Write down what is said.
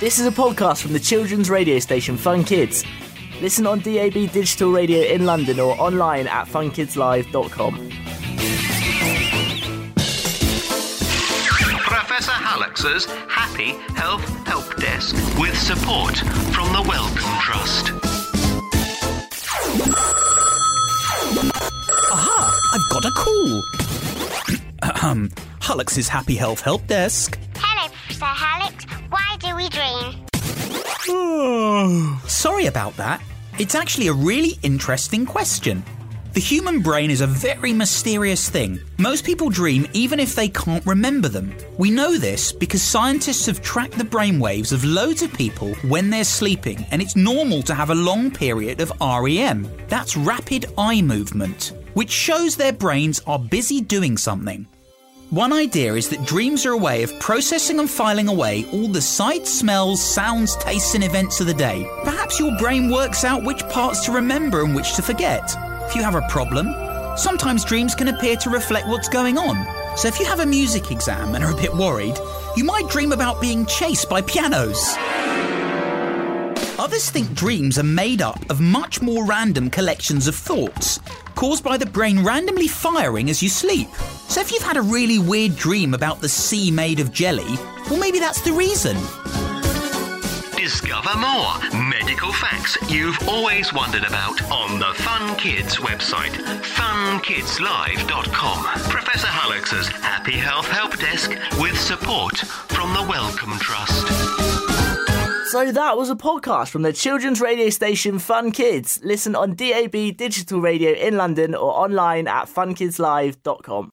This is a podcast from the children's radio station Fun Kids. Listen on DAB digital radio in London or online at funkidslive.com. Professor Hallux's Happy Health Help Desk with support from the Wellcome Trust. Aha! I've got a call. Ahem. Hallux's Happy Health Help Desk. Hello, Professor Hallux. Why do we dream? Sorry about that. It's actually a really interesting question. The human brain is a very mysterious thing. Most people dream even if they can't remember them. We know this because scientists have tracked the brain waves of loads of people when they're sleeping, and it's normal to have a long period of REM. That's rapid eye movement, which shows their brains are busy doing something. One idea is that dreams are a way of processing and filing away all the sights, smells, sounds, tastes, and events of the day. Perhaps your brain works out which parts to remember and which to forget. If you have a problem, sometimes dreams can appear to reflect what's going on. So if you have a music exam and are a bit worried, you might dream about being chased by pianos. Others think dreams are made up of much more random collections of thoughts, caused by the brain randomly firing as you sleep. So if you've had a really weird dream about the sea made of jelly, well, maybe that's the reason. Discover more medical facts you've always wondered about on the Fun Kids website, funkidslive.com. Professor Hallux's Happy Health Help Desk with support from the Wellcome Trust. So that was a podcast from the children's radio station Fun Kids. Listen on DAB digital radio in London or online at funkidslive.com.